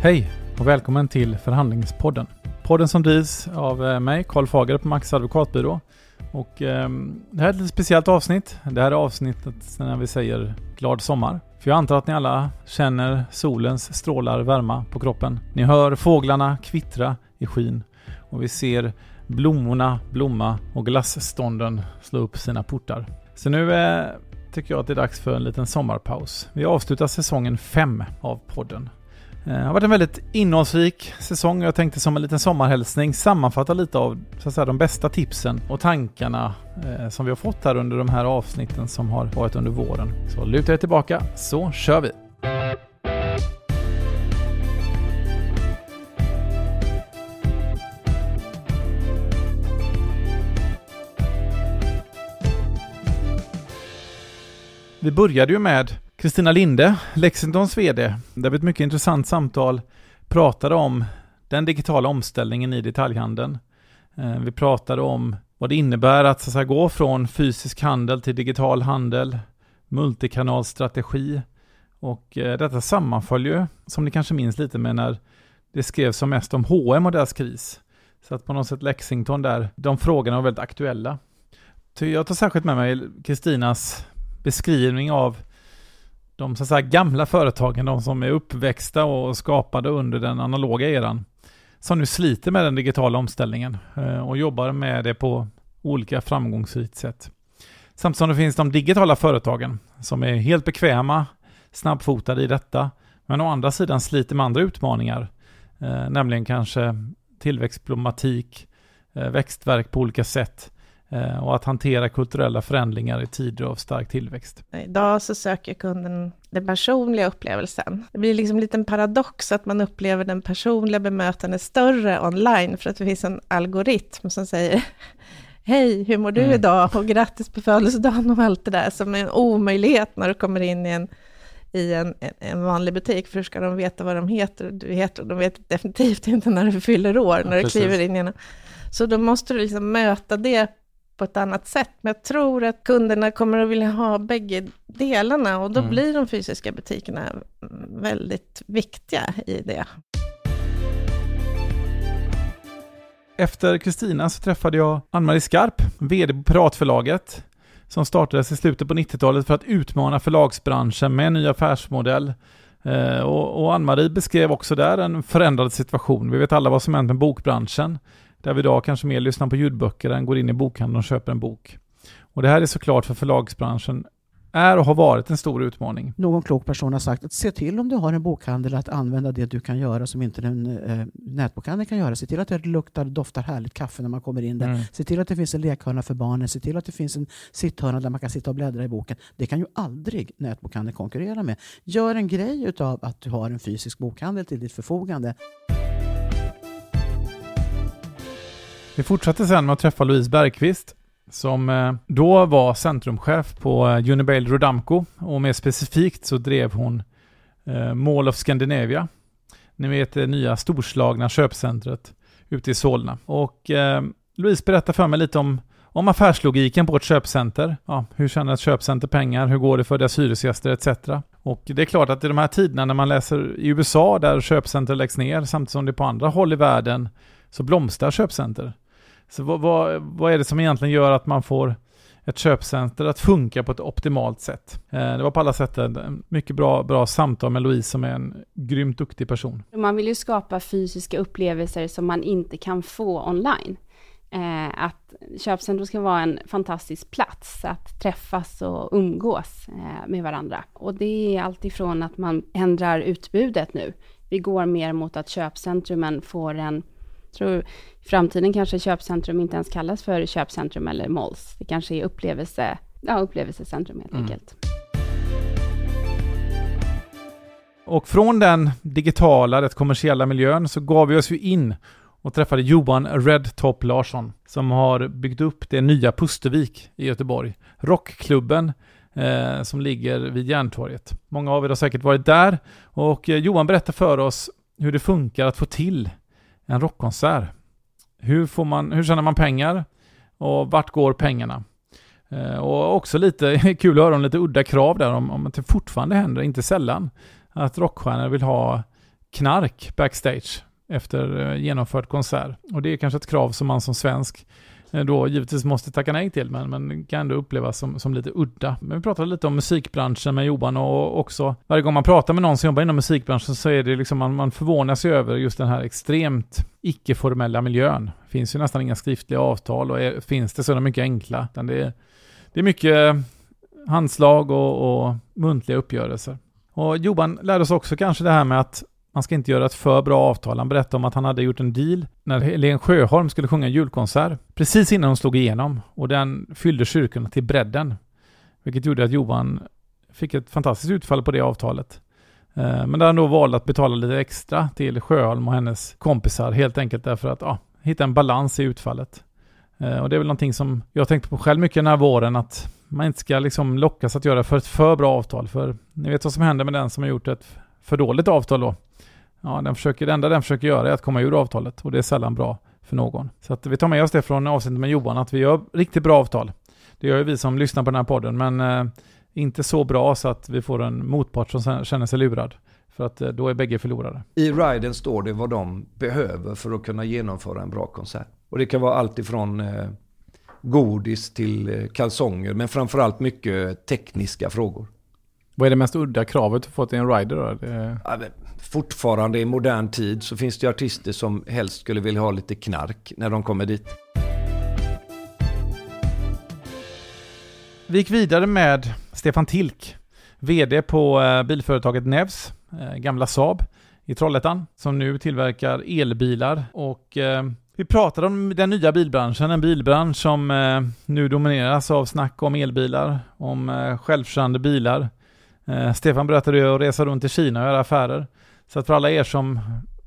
Hej och välkommen till Förhandlingspodden. Podden som drivs av eh, mig, Karl Fager på Max advokatbyrå. Och eh, det här är ett lite speciellt avsnitt. Det här är avsnittet när vi säger glad sommar. För jag antar att ni alla känner solens strålar värma på kroppen. Ni hör fåglarna kvittra i skyn och vi ser blommorna blomma och glassstånden slå upp sina portar. Så nu eh, tycker jag att det är dags för en liten sommarpaus. Vi avslutar säsongen 5 av podden. Det har varit en väldigt innehållsrik säsong och jag tänkte som en liten sommarhälsning sammanfatta lite av så att säga, de bästa tipsen och tankarna eh, som vi har fått här under de här avsnitten som har varit under våren. Så luta er tillbaka så kör vi! Vi började ju med Kristina Linde, Lexingtons VD, där vi ett mycket intressant samtal pratade om den digitala omställningen i detaljhandeln. Eh, vi pratade om vad det innebär att, så att säga, gå från fysisk handel till digital handel, multikanalstrategi och eh, detta sammanföll ju, som ni kanske minns lite med när det skrevs som mest om H&M och deras kris. Så att på något sätt Lexington där, de frågorna var väldigt aktuella. Jag tar särskilt med mig Kristinas beskrivning av de så att säga, gamla företagen, de som är uppväxta och skapade under den analoga eran, som nu sliter med den digitala omställningen eh, och jobbar med det på olika framgångsrikt sätt. Samtidigt som det finns de digitala företagen som är helt bekväma, snabbfotade i detta, men å andra sidan sliter med andra utmaningar, eh, nämligen kanske tillväxtproblematik, eh, växtverk på olika sätt och att hantera kulturella förändringar i tider av stark tillväxt. Idag så söker kunden den personliga upplevelsen. Det blir liksom en liten paradox att man upplever den personliga bemötandet större online för att det finns en algoritm som säger Hej, hur mår du mm. idag? Och grattis på födelsedagen och allt det där som är en omöjlighet när du kommer in i en i en, en vanlig butik, för hur ska de veta vad de heter? Du heter de vet definitivt inte när du fyller år, när ja, du kliver in i en... Så då måste du liksom möta det på ett annat sätt. Men jag tror att kunderna kommer att vilja ha bägge delarna och då mm. blir de fysiska butikerna väldigt viktiga i det. Efter Kristina så träffade jag Ann-Marie Skarp, VD på Piratförlaget, som startades i slutet på 90-talet för att utmana förlagsbranschen med en ny affärsmodell. Eh, och, och Ann-Marie beskrev också där en förändrad situation. Vi vet alla vad som hänt med bokbranschen där vi idag kanske mer lyssnar på ljudböcker än går in i bokhandeln och köper en bok. Och det här är såklart för förlagsbranschen är och har varit en stor utmaning. Någon klok person har sagt att se till om du har en bokhandel att använda det du kan göra som inte en eh, nätbokhandel kan göra. Se till att det luktar doftar härligt kaffe när man kommer in där. Mm. Se till att det finns en lekhörna för barnen. Se till att det finns en sitthörna där man kan sitta och bläddra i boken. Det kan ju aldrig nätbokhandeln konkurrera med. Gör en grej av att du har en fysisk bokhandel till ditt förfogande. Vi fortsatte sen med att träffa Louise Bergqvist som eh, då var centrumchef på eh, Unibail Rodamco och mer specifikt så drev hon eh, Mall of Scandinavia. Ni vet det nya storslagna köpcentret ute i Solna. Och Louise berättade för mig lite om, om affärslogiken på ett köpcenter. Ja, hur tjänar ett köpcenter pengar? Hur går det för deras hyresgäster etc. Och det är klart att i de här tiderna när man läser i USA där köpcenter läggs ner samtidigt som det på andra håll i världen så blomstrar köpcenter. Så vad, vad, vad, är det som egentligen gör att man får ett köpcenter att funka på ett optimalt sätt? Eh, det var på alla sätt en mycket bra, bra samtal med Louise som är en grymt duktig person. Man vill ju skapa fysiska upplevelser som man inte kan få online. Eh, att köpcentrum ska vara en fantastisk plats att träffas och umgås eh, med varandra. Och det är alltifrån att man ändrar utbudet nu. Vi går mer mot att köpcentrumen får en tror i framtiden kanske köpcentrum inte ens kallas för köpcentrum eller malls. Det kanske är upplevelse, ja, upplevelsecentrum helt mm. enkelt. Och från den digitala, rätt kommersiella miljön så gav vi oss ju in och träffade Johan Redtop Larsson som har byggt upp det nya Pustervik i Göteborg. Rockklubben eh, som ligger vid Järntorget. Många av er har säkert varit där och eh, Johan berättar för oss hur det funkar att få till en rockkonsert. Hur, får man, hur tjänar man pengar? Och vart går pengarna? Eh, och också lite kul att höra om lite udda krav där om, om att det fortfarande händer, inte sällan, att rockstjärnor vill ha knark backstage efter eh, genomförd konsert. Och det är kanske ett krav som man som svensk Eh, då givetvis måste tacka nej till, men, men kan ändå upplevas som, som lite udda. Men vi pratade lite om musikbranschen med Johan och också varje gång man pratar med någon som jobbar inom musikbranschen så är det liksom man, man förvånar sig över just den här extremt icke-formella miljön. Det finns ju nästan inga skriftliga avtal och är, finns det så är de mycket enkla. Det är, det är mycket handslag och, och muntliga uppgörelser. Och Johan lärde oss också kanske det här med att han ska inte göra ett för bra avtal. Han berättade om att han hade gjort en deal när Helen Sjöholm skulle sjunga en julkonsert. Precis innan hon slog igenom. Och den fyllde kyrkorna till bredden. Vilket gjorde att Johan fick ett fantastiskt utfall på det avtalet. Eh, men där han då valde att betala lite extra till Sjöholm och hennes kompisar. Helt enkelt därför att ja, hitta en balans i utfallet. Eh, och det är väl någonting som jag tänkte på själv mycket den här våren. Att man inte ska liksom lockas att göra för ett för bra avtal. För ni vet vad som händer med den som har gjort ett för dåligt avtal då. Ja, den försöker, det enda den försöker göra är att komma ur avtalet och det är sällan bra för någon. Så att vi tar med oss det från avsnittet med Johan, att vi gör riktigt bra avtal. Det gör ju vi som lyssnar på den här podden, men eh, inte så bra så att vi får en motpart som känner sig lurad. För att eh, då är bägge förlorade. I riden står det vad de behöver för att kunna genomföra en bra konsert. Och det kan vara allt ifrån eh, godis till eh, kalsonger, men framförallt mycket tekniska frågor. Vad är det mest udda kravet du fått i en rider då? Det... Ja, fortfarande i modern tid så finns det artister som helst skulle vilja ha lite knark när de kommer dit. Vi gick vidare med Stefan Tilk, VD på eh, bilföretaget Nevs, eh, gamla Saab i Trollhättan, som nu tillverkar elbilar och eh, vi pratade om den nya bilbranschen, en bilbransch som eh, nu domineras av snack om elbilar, om eh, självkörande bilar. Eh, Stefan berättade ju att resa runt i Kina och göra affärer. Så att för alla er som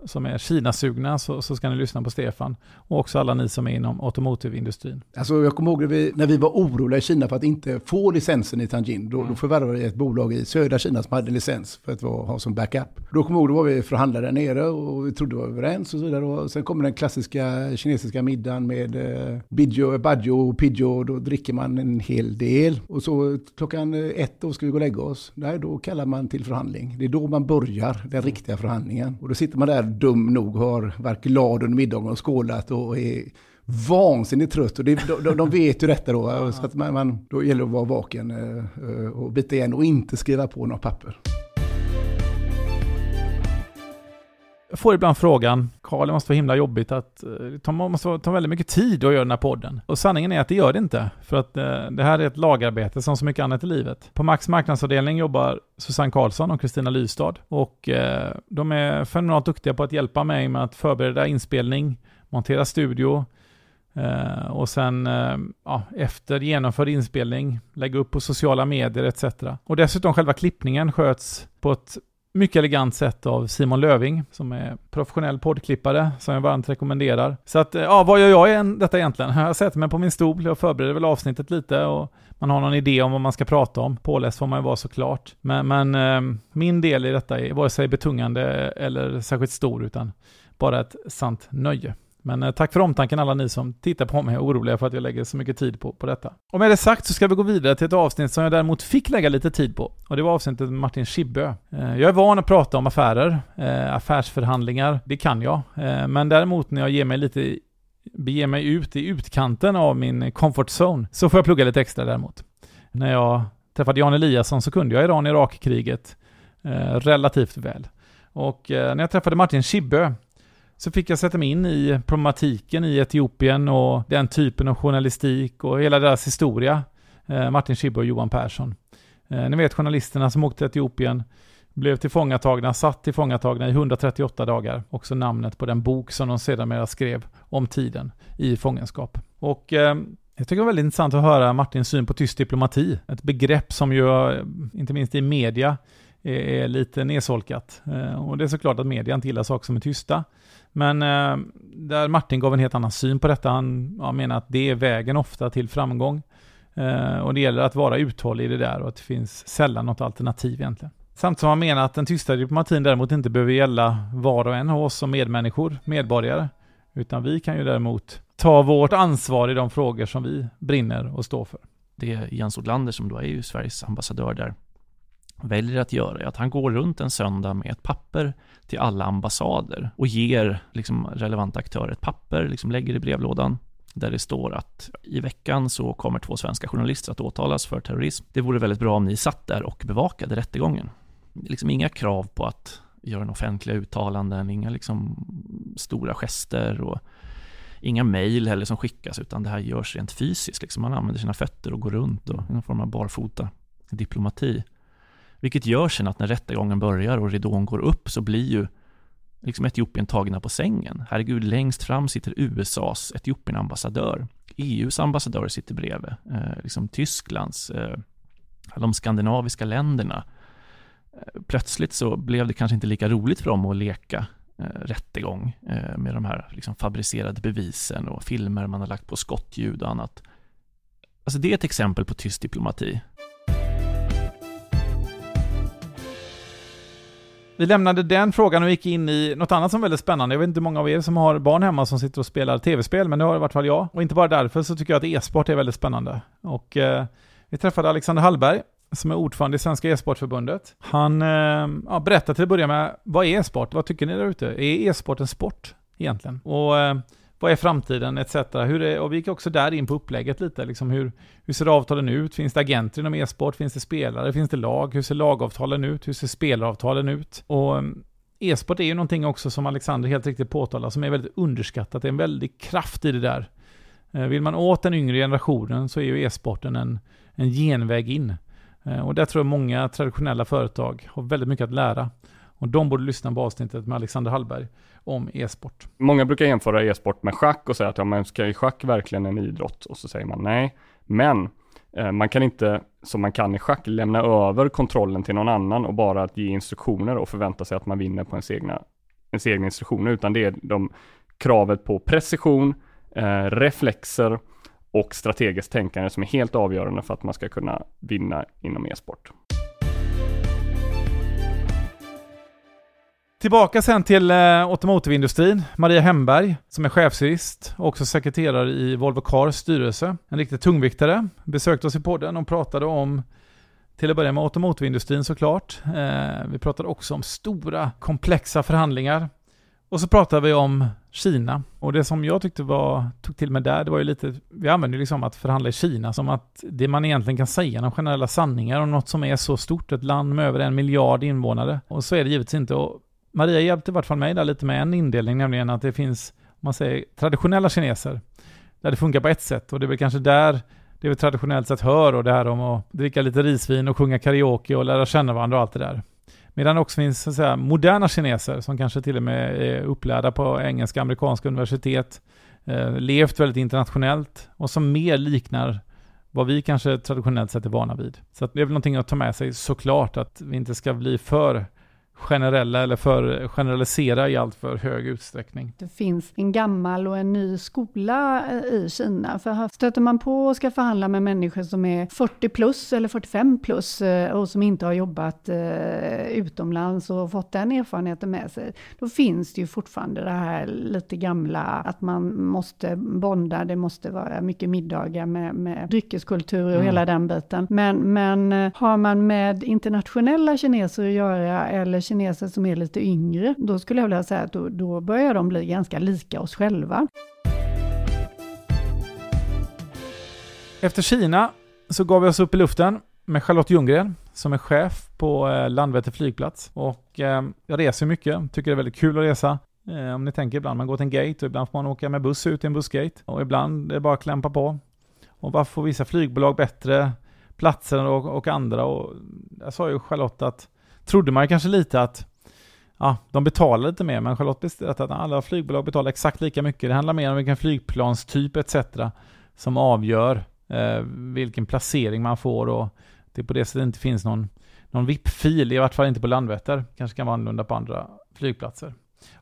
som är Kina-sugna så, så ska ni lyssna på Stefan. Och också alla ni som är inom automotive-industrin. Alltså jag kommer ihåg när vi, när vi var oroliga i Kina för att inte få licensen i Tianjin. Då, mm. då förvärvade vi ett bolag i södra Kina som hade licens för att ha som backup. Då kommer jag ihåg, då var vi förhandlare där nere och vi trodde vi var överens och så vidare. Och sen kommer den klassiska kinesiska middagen med eh, bidjo, badjo och pidjo. Då dricker man en hel del. Och så klockan ett då ska vi gå och lägga oss. Nej, då kallar man till förhandling. Det är då man börjar den riktiga förhandlingen. Och då sitter man där dum nog har varit glad under middagen och skålat och är vansinnigt trött. Och det, de, de vet ju detta då. Så att man, man, då gäller det att vara vaken eh, och bita igen och inte skriva på något papper. Jag får ibland frågan, Karl, det måste vara himla jobbigt att eh, det måste ta väldigt mycket tid att göra den här podden. Och sanningen är att det gör det inte. För att eh, det här är ett lagarbete som så mycket annat i livet. På Max marknadsavdelning jobbar Susanne Karlsson och Kristina Lystad. Och eh, de är fenomenalt duktiga på att hjälpa mig med att förbereda inspelning, montera studio, Uh, och sen uh, ja, efter genomförd inspelning lägga upp på sociala medier etc. Och dessutom själva klippningen sköts på ett mycket elegant sätt av Simon Löving som är professionell poddklippare som jag varmt rekommenderar. Så att, eh, ja, vad gör jag i detta egentligen? Jag sätter mig på min stol, jag förbereder väl avsnittet lite och man har någon idé om vad man ska prata om. Påläst får man ju vara såklart. Men, men eh, min del i detta är vare sig betungande eller särskilt stor utan bara ett sant nöje. Men eh, tack för omtanken alla ni som tittar på mig och är oroliga för att jag lägger så mycket tid på, på detta. Och med det sagt så ska vi gå vidare till ett avsnitt som jag däremot fick lägga lite tid på. Och det var avsnittet med Martin Schibbö. Eh, jag är van att prata om affärer, eh, affärsförhandlingar, det kan jag. Men däremot när jag ger mig lite, beger mig ut i utkanten av min comfort zone, så får jag plugga lite extra däremot. När jag träffade Jan Eliasson så kunde jag Iran-Irak-kriget relativt väl. Och när jag träffade Martin Schibbö så fick jag sätta mig in i problematiken i Etiopien och den typen av journalistik och hela deras historia. Eh, Martin Schibbye och Johan Persson. Eh, ni vet journalisterna som åkte till Etiopien, blev tillfångatagna, satt tillfångatagna i 138 dagar. Också namnet på den bok som de sedermera skrev om tiden i fångenskap. Och eh, jag tycker det var väldigt intressant att höra Martins syn på tyst diplomati. Ett begrepp som ju, eh, inte minst i media, är, är lite nedsolkat. Eh, och det är såklart att media inte gillar saker som är tysta. Men eh, där Martin gav en helt annan syn på detta. Han ja, menar att det är vägen ofta till framgång. Eh, och det gäller att vara uthållig i det där och att det finns sällan något alternativ egentligen. Samt som han menar att den tysta diplomatin däremot inte behöver gälla var och en av oss som medmänniskor, medborgare. Utan vi kan ju däremot ta vårt ansvar i de frågor som vi brinner och står för. Det är Jens Odlander som då är ju Sveriges ambassadör där väljer att göra är att han går runt en söndag med ett papper till alla ambassader och ger liksom, relevanta aktörer ett papper, liksom lägger i brevlådan där det står att i veckan så kommer två svenska journalister att åtalas för terrorism. Det vore väldigt bra om ni satt där och bevakade rättegången. Liksom inga krav på att göra en offentliga uttalanden, inga liksom stora gester och inga mejl heller som skickas, utan det här görs rent fysiskt. Liksom man använder sina fötter och går runt och någon form av barfota diplomati. Vilket gör sen att när rättegången börjar och ridån går upp så blir ju liksom Etiopien tagna på sängen. Herregud, längst fram sitter USAs Etiopien-ambassadör. EUs ambassadör sitter bredvid. Eh, liksom Tysklands, eh, de skandinaviska länderna. Eh, plötsligt så blev det kanske inte lika roligt för dem att leka eh, rättegång eh, med de här liksom fabricerade bevisen och filmer man har lagt på skottljud och annat. Alltså det är ett exempel på tyst diplomati. Vi lämnade den frågan och gick in i något annat som är väldigt spännande. Jag vet inte hur många av er som har barn hemma som sitter och spelar tv-spel, men det har i vart fall jag. Och inte bara därför så tycker jag att e-sport är väldigt spännande. Och eh, vi träffade Alexander Hallberg, som är ordförande i Svenska e-sportförbundet. Han eh, ja, berättade till att börja med, vad är e-sport? Vad tycker ni där ute? Är e-sport en sport egentligen? Och eh, vad är framtiden etc. Hur är, och vi gick också där in på upplägget lite, liksom hur, hur ser avtalen ut? Finns det agenter inom e-sport? Finns det spelare? Finns det lag? Hur ser lagavtalen ut? Hur ser spelaravtalen ut? Och mm, e-sport är ju någonting också som Alexander helt riktigt påtalar, som är väldigt underskattat. Det är en väldig kraft i det där. Eh, vill man åt den yngre generationen så är ju e-sporten en, en genväg in. Eh, och där tror jag många traditionella företag har väldigt mycket att lära. Och de borde lyssna på avsnittet med Alexander Hallberg om e-sport. Många brukar jämföra e-sport med schack och säga att ja, men ska ju schack verkligen en idrott? Och så säger man nej. Men eh, man kan inte, som man kan i schack, lämna över kontrollen till någon annan och bara att ge instruktioner och förvänta sig att man vinner på ens egna, ens egna instruktioner, utan det är de kravet på precision, eh, reflexer och strategiskt tänkande som är helt avgörande för att man ska kunna vinna inom e-sport. Tillbaka sen till eh, automotiveindustrin. Maria Hemberg, som är chefsjurist och också sekreterare i Volvo Cars styrelse. En riktig tungviktare. Besökte oss i podden och pratade om, till att börja med automotiveindustrin såklart. Eh, vi pratade också om stora, komplexa förhandlingar. Och så pratade vi om Kina. Och det som jag tyckte var, tog till mig där, det var ju lite, vi använder liksom att förhandla i Kina som att det man egentligen kan säga, de generella sanningar om något som är så stort, ett land med över en miljard invånare. Och så är det givetvis inte. Och Maria hjälpte i vart fall mig där lite med en indelning, nämligen att det finns, om man säger traditionella kineser, där det funkar på ett sätt och det är väl kanske där det vi traditionellt sett hör och det här om att dricka lite risvin och sjunga karaoke och lära känna varandra och allt det där. Medan det också finns så att säga, moderna kineser som kanske till och med är upplärda på engelska, amerikanska universitet, eh, levt väldigt internationellt och som mer liknar vad vi kanske traditionellt sett är vana vid. Så det är väl någonting att ta med sig såklart, att vi inte ska bli för generella eller för generalisera i allt för hög utsträckning. Det finns en gammal och en ny skola eh, i Kina. För här stöter man på och ska förhandla med människor som är 40 plus eller 45 plus eh, och som inte har jobbat eh, utomlands och fått den erfarenheten med sig. Då finns det ju fortfarande det här lite gamla att man måste bonda, det måste vara mycket middagar med, med dryckeskultur och mm. hela den biten. Men, men har man med internationella kineser att göra eller kineser som är lite yngre, då skulle jag vilja säga att då, då börjar de bli ganska lika oss själva. Efter Kina så gav vi oss upp i luften med Charlotte Ljunggren som är chef på eh, Landvetter flygplats. Och eh, jag reser mycket, tycker det är väldigt kul att resa. Eh, om ni tänker ibland, man går till en gate och ibland får man åka med buss ut i en bussgate. Och ibland är det bara att klämpa på. Och varför får vissa flygbolag bättre platser och, och andra? Och jag sa ju Charlotte att trodde man kanske lite att ja, de betalar lite mer, men Charlotte berättade att alla flygbolag betalar exakt lika mycket. Det handlar mer om vilken flygplanstyp etc. som avgör eh, vilken placering man får och det är på det sättet inte finns någon, någon VIP-fil, i vart fall inte på Landvetter. Kanske kan vara annorlunda på andra flygplatser.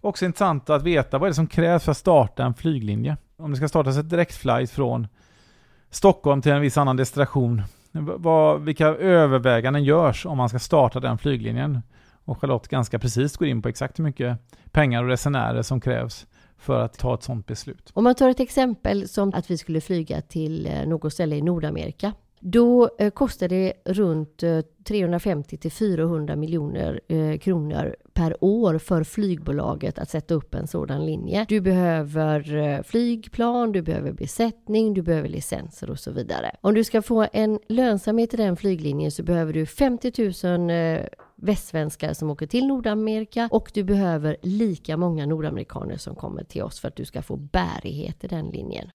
Också intressant att veta vad är det som krävs för att starta en flyglinje. Om det ska startas ett direktflight från Stockholm till en viss annan destination vad, vilka överväganden görs om man ska starta den flyglinjen? Och Charlotte ganska precis går in på exakt hur mycket pengar och resenärer som krävs för att ta ett sådant beslut. Om man tar ett exempel som att vi skulle flyga till eh, något ställe i Nordamerika Då eh, kostar det runt eh, 350 till 400 miljoner kronor per år för flygbolaget att sätta upp en sådan linje. Du behöver eh, flygplan, du behöver besättning, du behöver licenser och så vidare. Om du ska få en lönsamhet i den flyglinjen så behöver du 50 000 eh, västsvenskar som åker till Nordamerika och du behöver lika många nordamerikaner som kommer till oss för att du ska få bärighet i den linjen.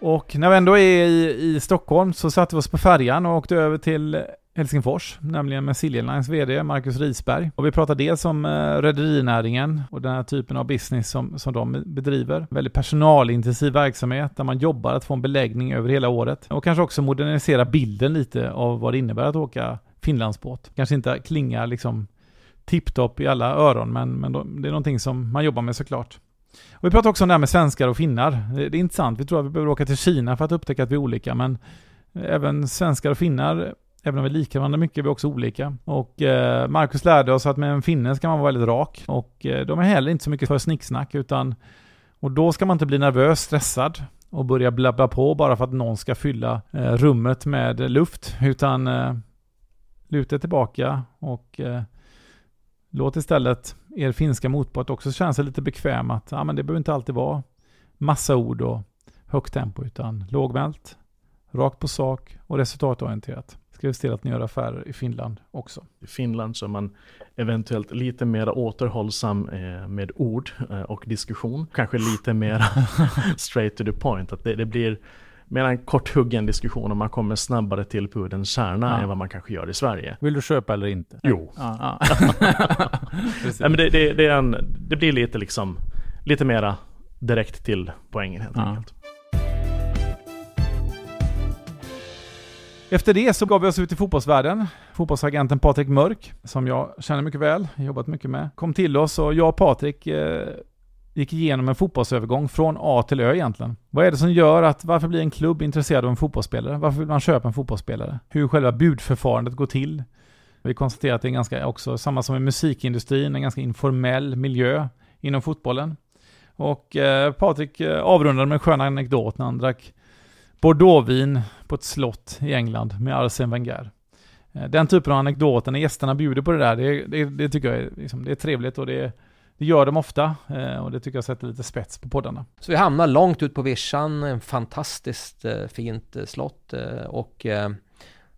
Och när vi ändå är i, i Stockholm så satte vi oss på färjan och åkte över till Helsingfors, nämligen med Silja Lines VD Marcus Risberg. Och vi pratar dels om eh, rederinäringen och den här typen av business som, som de bedriver. Väldigt personalintensiv verksamhet där man jobbar att få en beläggning över hela året. Och kanske också modernisera bilden lite av vad det innebär att åka Finlandsbåt. Kanske inte klingar liksom tipptopp i alla öron, men, men det är någonting som man jobbar med såklart. Och vi pratar också om det här med svenskar och finnar. Det, det är intressant. Vi tror att vi behöver åka till Kina för att upptäcka att vi är olika, men även svenskar och finnar Även om vi liknar varandra mycket, vi är också olika. Och eh, Marcus lärde oss att med en finne ska man vara väldigt rak. Och eh, de är heller inte så mycket för snicksnack, utan och då ska man inte bli nervös, stressad och börja blabbla på bara för att någon ska fylla eh, rummet med luft, utan eh, luta tillbaka och eh, låt istället er finska motpart också känna sig lite bekväm att ah, men det behöver inte alltid vara massa ord och högt tempo, utan lågmält, rakt på sak och resultatorienterat se till att ni gör affärer i Finland också. I Finland så är man eventuellt lite mer återhållsam eh, med ord eh, och diskussion. Kanske lite mer straight to the point. Att det, det blir mer en korthuggen diskussion och man kommer snabbare till pudelns kärna ja. än vad man kanske gör i Sverige. Vill du köpa eller inte? Jo. Ja. ja. men det, det, det, en, det, blir lite liksom, lite mera direkt till poängen helt enkelt. Efter det så gav vi oss ut i fotbollsvärlden. Fotbollsagenten Patrik Mörk, som jag känner mycket väl, jobbat mycket med, kom till oss och jag och Patrik eh, gick igenom en fotbollsövergång från A till Ö egentligen. Vad är det som gör att, varför blir en klubb intresserad av en fotbollsspelare? Varför vill man köpa en fotbollsspelare? Hur själva budförfarandet går till? Vi konstaterar att det är ganska, också samma som i musikindustrin, en ganska informell miljö inom fotbollen. Och eh, Patrik eh, avrundade med en skön anekdot när han drack Bordeauxvin på ett slott i England med Arsène Wenger. Eh, den typen av anekdoter när gästerna bjuder på det där, det, det, det tycker jag är, liksom, det är trevligt och det, det gör de ofta eh, och det tycker jag sätter lite spets på poddarna. Så vi hamnar långt ut på vischan, en fantastiskt eh, fint slott och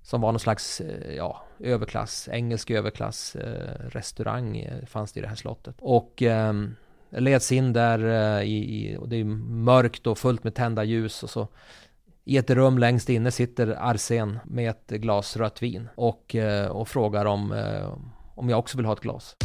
som var någon slags ja, överklass, engelsk överklass restaurang fanns det i det här slottet. Och leds in där i, i, och det är mörkt och fullt med tända ljus och så i ett rum längst inne sitter Arsen med ett glas rött vin och, eh, och frågar om, eh, om jag också vill ha ett glas.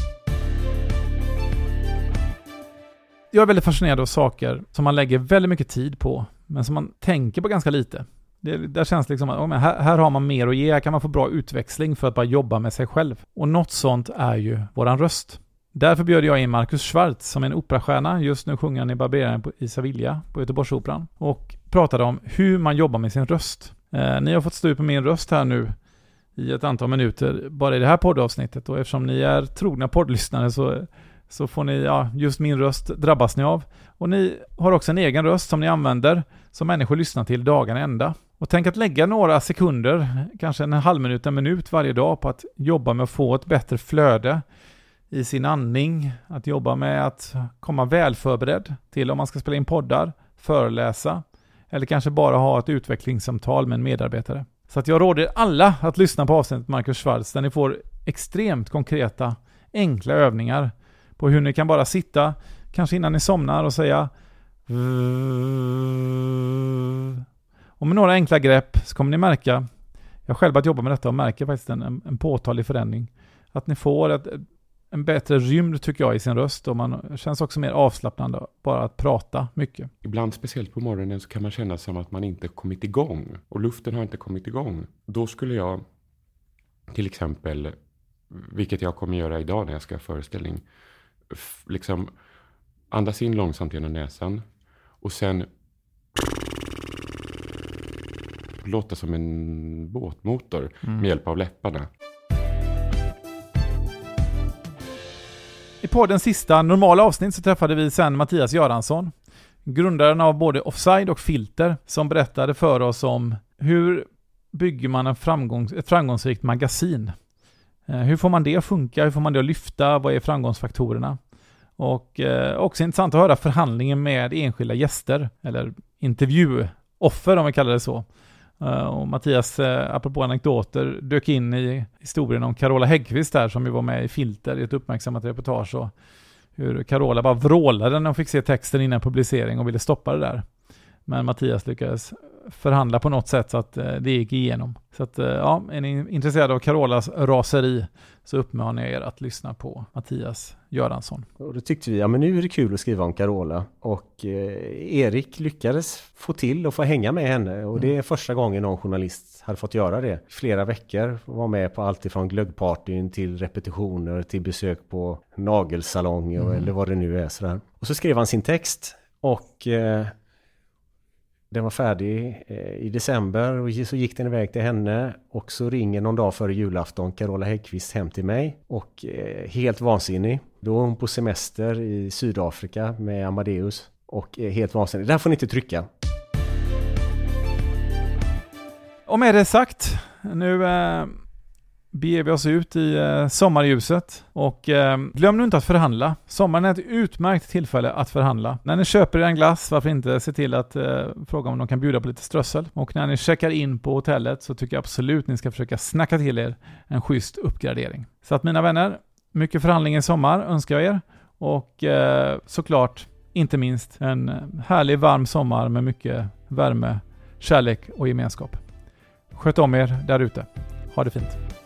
Jag är väldigt fascinerad av saker som man lägger väldigt mycket tid på, men som man tänker på ganska lite. Det, där känns liksom att oh, här, här, har man mer att ge, här kan man få bra utväxling för att bara jobba med sig själv. Och något sånt är ju våran röst. Därför bjöd jag in Marcus Schwartz som är en operastjärna. Just nu sjunger han i Barberaren i Sevilla på Göteborgsoperan. Och pratade om hur man jobbar med sin röst. Eh, ni har fått stå ut med min röst här nu i ett antal minuter bara i det här poddavsnittet och eftersom ni är trogna poddlyssnare så, så får ni, ja, just min röst drabbas ni av. Och ni har också en egen röst som ni använder som människor lyssnar till dagen ända. Och tänk att lägga några sekunder, kanske en halv minut, en minut varje dag på att jobba med att få ett bättre flöde i sin andning, att jobba med att komma väl förberedd till om man ska spela in poddar, föreläsa eller kanske bara ha ett utvecklingssamtal med en medarbetare. Så att jag råder alla att lyssna på avsnittet Marcus Schwarz där ni får extremt konkreta, enkla övningar på hur ni kan bara sitta, kanske innan ni somnar och säga och med några enkla grepp så kommer ni märka, jag själv att jobba med detta och märker faktiskt en, en påtaglig förändring. Att ni får ett, en bättre rymd tycker jag i sin röst och man känns också mer avslappnande bara att prata mycket. Ibland, speciellt på morgonen, så kan man känna som att man inte kommit igång och luften har inte kommit igång. Då skulle jag till exempel, vilket jag kommer göra idag när jag ska ha föreställning, liksom andas in långsamt genom näsan och sen låta som en båtmotor mm. med hjälp av läpparna. Poddens sista normala avsnitt så träffade vi sen Mattias Göransson. grundaren av både Offside och Filter, som berättade för oss om hur bygger man en framgångs, ett framgångsrikt magasin? Eh, hur får man det att funka? Hur får man det att lyfta? Vad är framgångsfaktorerna? Och eh, också intressant att höra förhandlingen med enskilda gäster, eller intervjuoffer om vi kallar det så. Eh, och Mattias, eh, apropå anekdoter, dök in i historien om Carola Häggkvist där som ju var med i Filter i ett uppmärksammat reportage och hur Carola bara vrålade när hon fick se texten innan publicering och ville stoppa det där. Men Mattias lyckades förhandla på något sätt så att uh, det gick igenom. Så att ja, är ni intresserade av Carolas raseri så uppmanar jag er att lyssna på Mattias Göransson. Och då tyckte vi, ja men nu är det kul att skriva om Carola och eh, Erik lyckades få till och få hänga med henne och det är mm. första gången någon journalist hade fått göra det. Flera veckor var med på allt ifrån glöggpartyn till repetitioner till besök på nagelsalong mm. eller vad det nu är sådär. Och så skrev han sin text och eh, den var färdig eh, i december och så gick den iväg till henne och så ringer någon dag före julafton Carola Häggkvist hem till mig och eh, helt vansinnig. Då är hon på semester i Sydafrika med Amadeus och är helt vansinnig. Där får ni inte trycka. Och med det sagt, nu eh, beger vi oss ut i eh, sommarljuset. Och eh, glöm nu inte att förhandla. Sommaren är ett utmärkt tillfälle att förhandla. När ni köper er en glass, varför inte se till att eh, fråga om de kan bjuda på lite strössel. Och när ni checkar in på hotellet så tycker jag absolut ni ska försöka snacka till er en schysst uppgradering. Så att mina vänner, mycket förhandling i sommar önskar jag er. Och eh, såklart, inte minst, en härlig varm sommar med mycket värme, kärlek och gemenskap. Sköt om er där ute. Ha det fint.